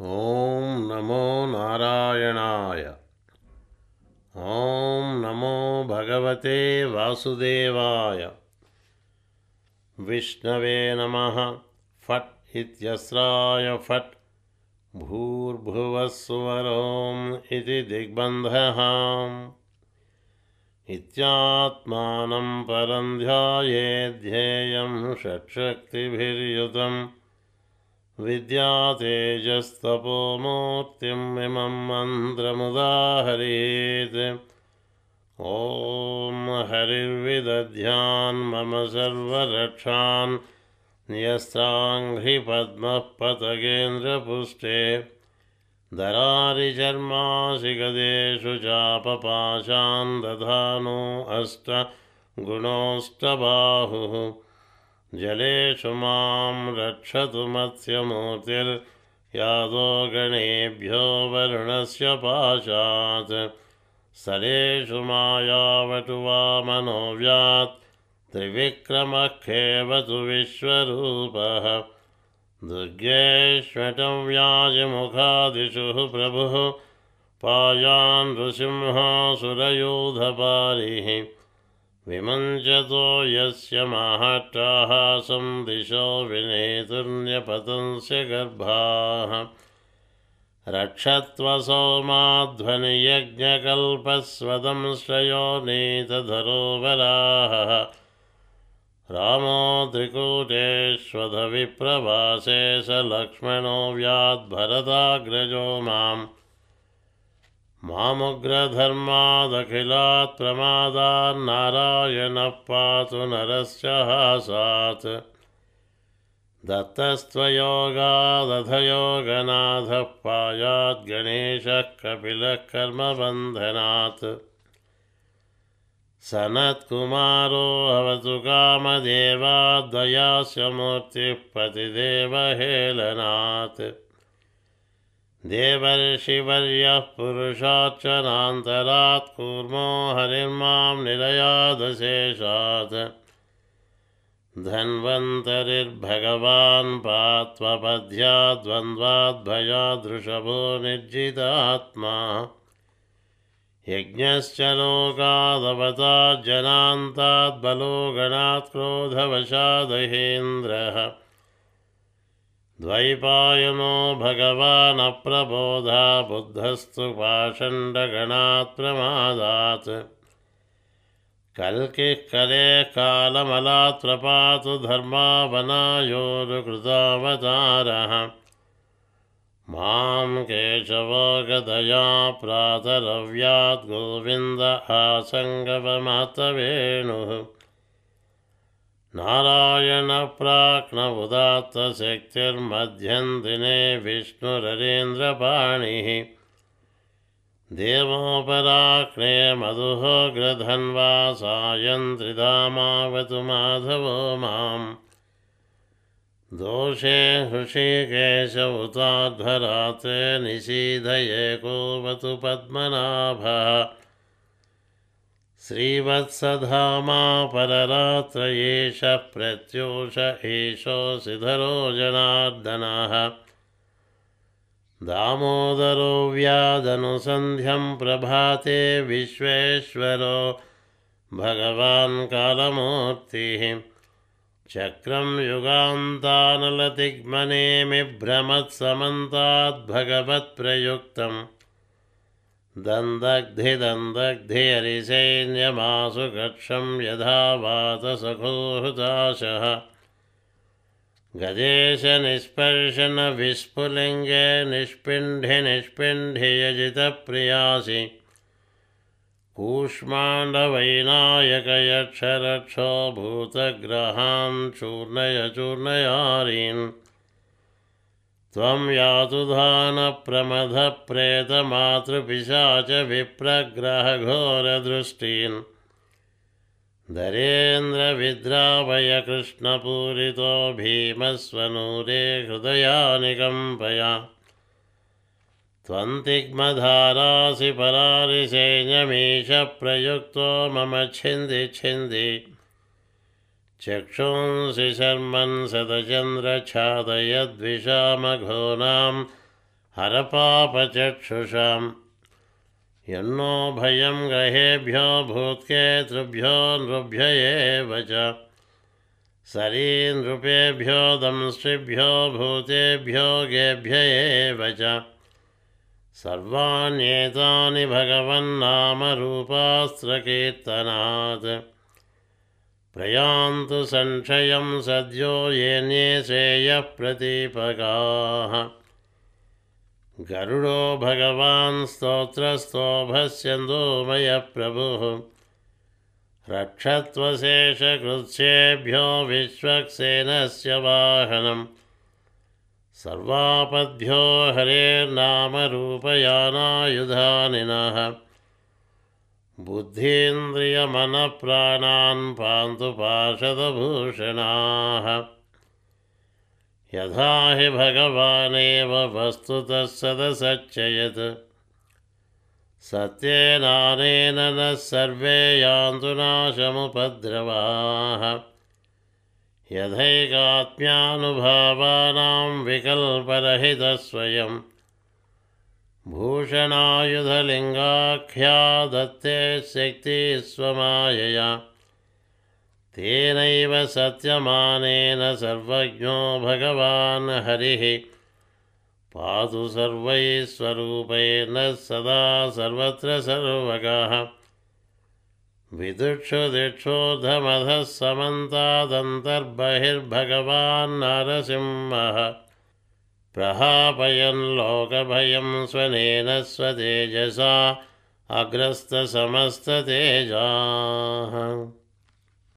ॐ नमो नारायणाय। ॐ नमो भगवते वासुदेवाय। विष्णवे नमः। फट् इत्यस्राय फट्। भूर्भुवस्सुवरोम् इति दिग्बन्धः। इत्यात्मानं परं ध्यायेध्येयं षट्शक्तिभिर्युतं विद्यातेजस्तपोमूर्तिं इमं मन्त्रमुदाहरेत्। ॐ हरिर्विदध्यान् मम सर्वरक्षान् न्यस्त्राङ्घ्रिपद्मः पतगेन्द्रपुष्टे दरारिचर्मासि गदेषु चापपाशान् दधानो अष्टगुणोऽष्टबाहुः जलेषु माँ रक्षतु मत्स्यमूर्तिर्यादो गणेभ्यो वरुणस्य पाशात्। स्थलेषु मायावटु वा मनोव्यात्, त्रिविक्रमखेवतु विश्वरूपः। दुर्गेष्वटं व्याजमुखादिषु प्रभुः, पायान् नृसिंहासुरयूधपारिः विमञ्चतो यस्य माहट्टाः दिशो विनेतुर्न्यपतंस्य गर्भाः रक्षत्वसौमाध्वनियज्ञकल्पस्वदंश्रयो नीतधरोवराः रामो त्रिकूटेष्वधविप्रवासे स लक्ष्मणो व्याद्भरताग्रजो माम् मामुग्रधर्मादखिलात् प्रमादान्नारायणः पातु नरस्य हासात् दत्तस्त्वयोगादधयोगनाथः पायाद्गणेशः कपिलः कर्मबन्धनात् सनत्कुमारो भवतु कामदेवाद्वयास्य मूर्तिः पतिदेवहेलनात् देवर्षिवर्यः पुरुषार्चनान्तरात् कूर्मो हरिर्मां निरयादशेषात्। धन्वन्तरिर्भगवान् पात्वपद्याद्वन्द्वाद्भयादृषभो निर्जितात्मा। यज्ञश्च लोकादवता जनान्ताद्बलो गणात् क्रोधवशादहेन्द्रः द्वैपायनो भगवानप्रबोधा बुद्धस्तु पाषण्डगणात् प्रमादात् कल्किः कले कालमलात् प्रपातु धर्मावनायोरुकृतावतारः। मां केशवगदया प्रातरव्याद् गोविन्द आसङ्गवमातवेणुः दिने विष्णुररेन्द्रपाणिः। देवोपराक्ने मधुः ग्रधन्वा सायन्त्रिधामावतु माधवो माम्। दोषे हृषिकेशवुताध्वरात्रे निषीधये कोवतु पद्मनाभः श्रीवत्सधामा पररात्र एष प्रत्यूष एषोऽसिधरो जनार्दनः। दामोदरो व्यादनुसन्ध्यं प्रभाते विश्वेश्वरो भगवान् कालमूर्तिः। चक्रं युगान्तानलतिग्मनेमिभ्रमत्समन्ताद्भगवत्प्रयुक्तम् दन्दग्धि हरिसैन्यमासु कक्षं यथा वातसखोहृताशः। गजेशनिस्पर्शनविस्फुलिङ्गे निष्पिण्ढि निष्पिण्ढि यजितप्रियासि। कूष्माण्डवैनायकयक्षरक्षो भूतग्रहान् चूर्णय चूर्णयारीन् त्वं यातुधानप्रमथप्रेतमातृपिशाच विप्रग्रहघोरदृष्टीन्। धरेन्द्रविद्रावयकृष्णपूरितो भीमस्वनूरे हृदयानिकम्पया। त्वन्तिग्मधारासि परारिसैन्यमीश प्रयुक्तो मम छिन्दि छिन्दि चक्षुंसि शर्मन् शतचन्द्रच्छादयद्विषामघोनां हरपापचक्षुषां यन्नो भयं ग्रहेभ्यो भूत्केतृभ्यो नृभ्य एव च। सरीनृपेभ्यो दंश्रिभ्यो भूतेभ्यो गेभ्य एव च। सर्वाण्येतानि भगवन्नामरूपास्त्रकीर्तनात् प्रयान्तु संशयं सद्यो येने श्रेयः प्रतीपगाः गरुडो भगवान् स्तोत्रस्तोभस्यन्दोमयप्रभुः। रक्षत्वशेषकृत्स्येभ्यो विश्वक्सेनस्य वाहनम् सर्वापद्भ्यो हरेर्नामरूपयानायुधानिनः बुद्धीन्द्रियमनप्राणान् पान्तु पार्षदभूषणाः यथा हि भगवानेव वस्तुतः सदसच्चयत् सत्येनानेन नः सर्वे यान्तु नाशमुपद्रवाः यथैकात्म्यानुभावानां विकल्परहितस्वयं भूषणायुधलिङ्गाख्या दत्ते शक्तिस्वमायया तेनैव सत्यमानेन सर्वज्ञो भगवान् हरिः। पातु सर्वैः स्वरूपैर्न सदा सर्वत्र सर्वगः। विदुक्षुदिक्षोर्धमधः समन्तादन्तर्बहिर्भगवान्नरसिंहः प्रहापयन् लोकभयं स्वनेन स्वतेजसा अग्रस्तसमस्ततेजाः